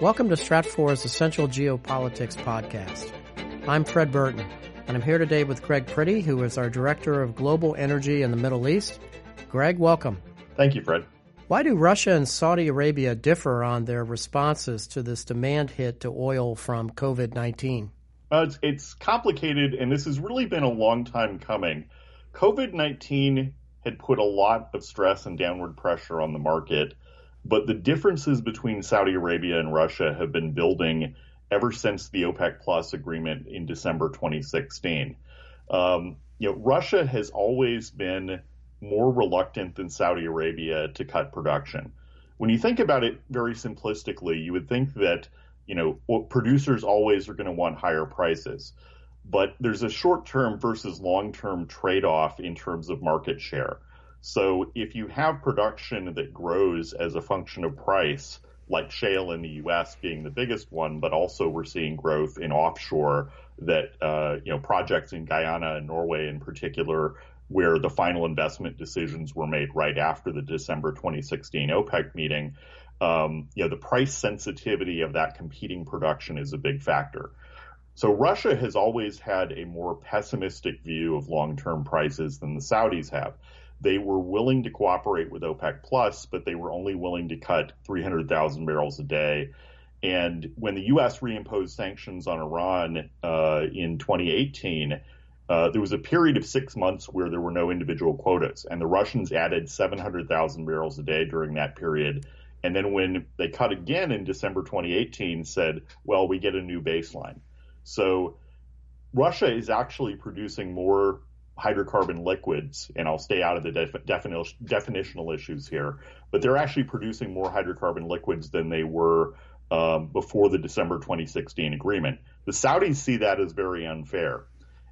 Welcome to Stratfor's Essential Geopolitics podcast. I'm Fred Burton, and I'm here today with Greg Priddy, who is our Director of Global Energy in the Middle East. Greg, welcome. Thank you, Fred. Why do Russia and Saudi Arabia differ on their responses to this demand hit to oil from COVID 19? Uh, it's, it's complicated, and this has really been a long time coming. COVID 19 had put a lot of stress and downward pressure on the market but the differences between Saudi Arabia and Russia have been building ever since the OPEC Plus agreement in December 2016. Um, you know, Russia has always been more reluctant than Saudi Arabia to cut production. When you think about it very simplistically, you would think that you know producers always are going to want higher prices, but there's a short-term versus long-term trade-off in terms of market share. So if you have production that grows as a function of price, like shale in the U.S. being the biggest one, but also we're seeing growth in offshore that, uh, you know, projects in Guyana and Norway in particular, where the final investment decisions were made right after the December 2016 OPEC meeting. Um, you know, the price sensitivity of that competing production is a big factor. So Russia has always had a more pessimistic view of long-term prices than the Saudis have they were willing to cooperate with OPEC Plus, but they were only willing to cut 300,000 barrels a day. And when the U.S. reimposed sanctions on Iran uh, in 2018, uh, there was a period of six months where there were no individual quotas, and the Russians added 700,000 barrels a day during that period. And then when they cut again in December 2018, said, well, we get a new baseline. So Russia is actually producing more hydrocarbon liquids, and I'll stay out of the def- definitional issues here, but they're actually producing more hydrocarbon liquids than they were um, before the December 2016 agreement. The Saudis see that as very unfair.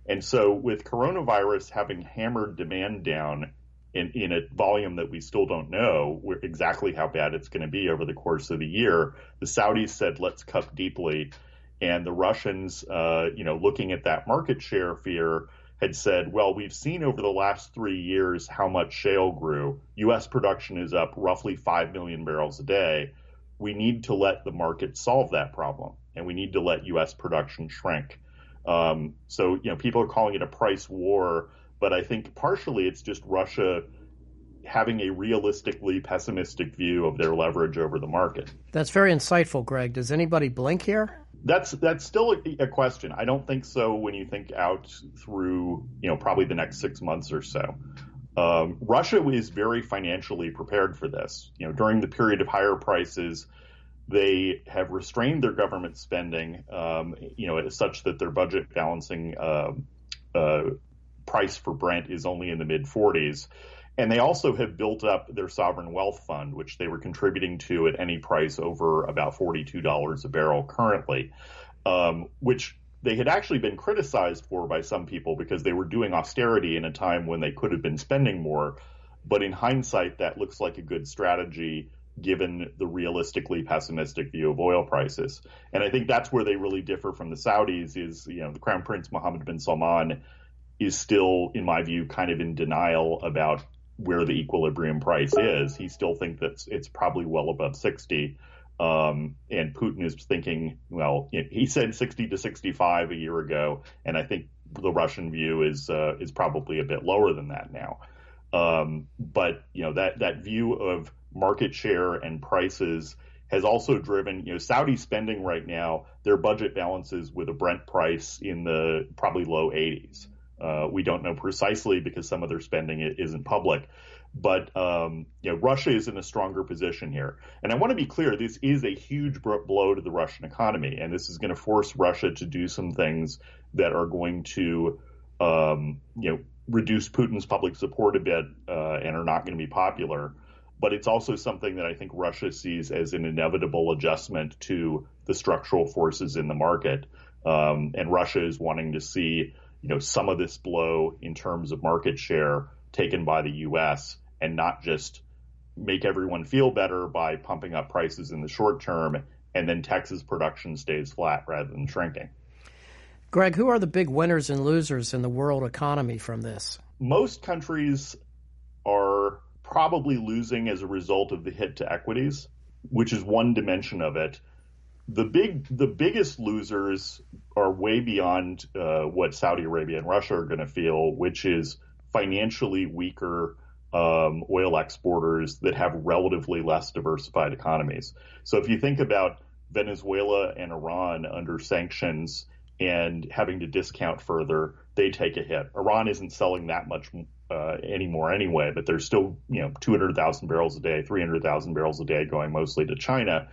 And so, with coronavirus having hammered demand down in, in a volume that we still don't know exactly how bad it's going to be over the course of the year, the Saudis said, let's cut deeply. And the Russians, uh, you know, looking at that market share fear, had said, well, we've seen over the last three years how much shale grew. U.S. production is up roughly 5 million barrels a day. We need to let the market solve that problem, and we need to let U.S. production shrink. Um, so, you know, people are calling it a price war, but I think partially it's just Russia having a realistically pessimistic view of their leverage over the market. That's very insightful, Greg. Does anybody blink here? That's that's still a, a, question. I don't think so when you think out through you know probably the next six months or so. Um, Russia is very financially prepared for this. You know, during the period of higher prices, they have restrained their government spending. Um, you know, such that their budget balancing uh, uh, price for Brent is only in the mid 40s. And they also have built up their sovereign wealth fund, which they were contributing to at any price over about $42 a barrel currently, um, which they had actually been criticized for by some people because they were doing austerity in a time when they could have been spending more. But in hindsight, that looks like a good strategy given the realistically pessimistic view of oil prices. And I think that's where they really differ from the Saudis is, you know, the Crown Prince Mohammed bin Salman is still, in my view, kind of in denial about where the equilibrium price is. He still thinks that it's probably well above 60. Um, and Putin is thinking, well, he said 60 to 65 a year ago, and I think the Russian view is uh, is probably a bit lower than that now. Um, but you know that that view of market share and prices has also driven you know Saudi spending right now. Their budget balances with a Brent price in the probably low 80s. Uh, we don't know precisely because some of their spending isn't public. But um, you know, Russia is in a stronger position here, and I want to be clear: this is a huge blow to the Russian economy, and this is going to force Russia to do some things that are going to, um, you know, reduce Putin's public support a bit uh, and are not going to be popular. But it's also something that I think Russia sees as an inevitable adjustment to the structural forces in the market, um, and Russia is wanting to see you know, some of this blow in terms of market share taken by the U.S. and not just make everyone feel better by pumping up prices in the short term and then Texas production stays flat rather than shrinking. Greg, who are the big winners and losers in the world economy from this? Most countries are probably losing as a result of the hit to equities, which is one dimension of it. The big the biggest losers are way beyond uh, what Saudi Arabia and Russia are going to feel, which is financially weaker um, oil exporters that have relatively less diversified economies. So if you think about Venezuela and Iran under sanctions and having to discount further, they take a hit. Iran isn't selling that much uh, anymore anyway, but there's still you know 200,000 barrels a day, 300,000 barrels a day going mostly to China.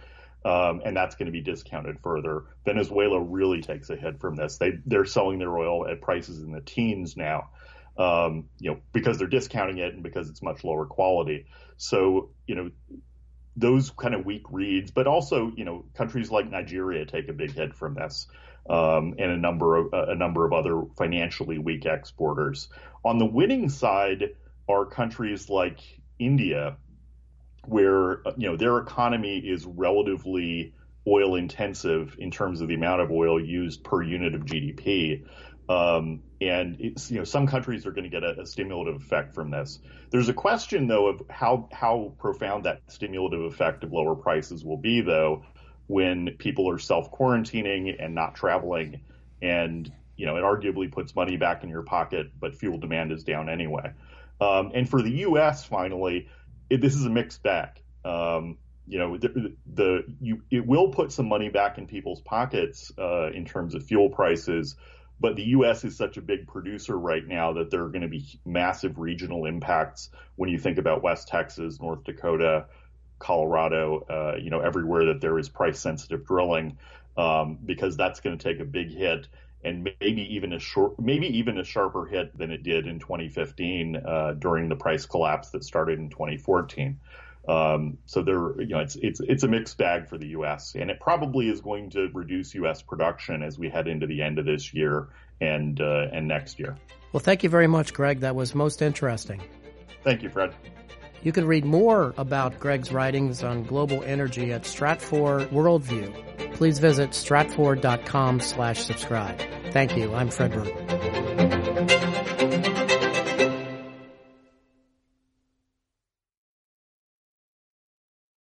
Um, and that's going to be discounted further. Venezuela really takes a hit from this. They they're selling their oil at prices in the teens now, um, you know, because they're discounting it and because it's much lower quality. So you know, those kind of weak reads, but also you know, countries like Nigeria take a big hit from this, um, and a number of a number of other financially weak exporters. On the winning side are countries like India, where you know their economy is relatively oil intensive in terms of the amount of oil used per unit of GDP. Um, and you know some countries are going to get a, a, stimulative effect from this. There's a question though of how how profound that stimulative effect of lower prices will be though when people are self quarantining and not traveling, and you know it arguably puts money back in your pocket, but fuel demand is down anyway. Um, and for the U.S. finally, it, this is a mixed bag. Um, you know, the, the, you it will put some money back in people's pockets uh, in terms of fuel prices, but the U.S. is such a big producer right now that there are going to be massive regional impacts when you think about West Texas, North Dakota, Colorado, uh, you know, everywhere that there is price sensitive drilling, um, because that's going to take a big hit and maybe even a short, maybe even a sharper hit than it did in 2015 uh, during the price collapse that started in 2014. Um, so there, you know, it's it's it's a mixed bag for the U.S. and it probably is going to reduce U.S. production as we head into the end of this year and uh, and next year. Well, thank you very much, Greg. That was most interesting. Thank you, Fred. You can read more about Greg's writings on global energy at Stratfor Worldview. Please visit stratfor.com slash subscribe. Thank you. I'm Fred Burton.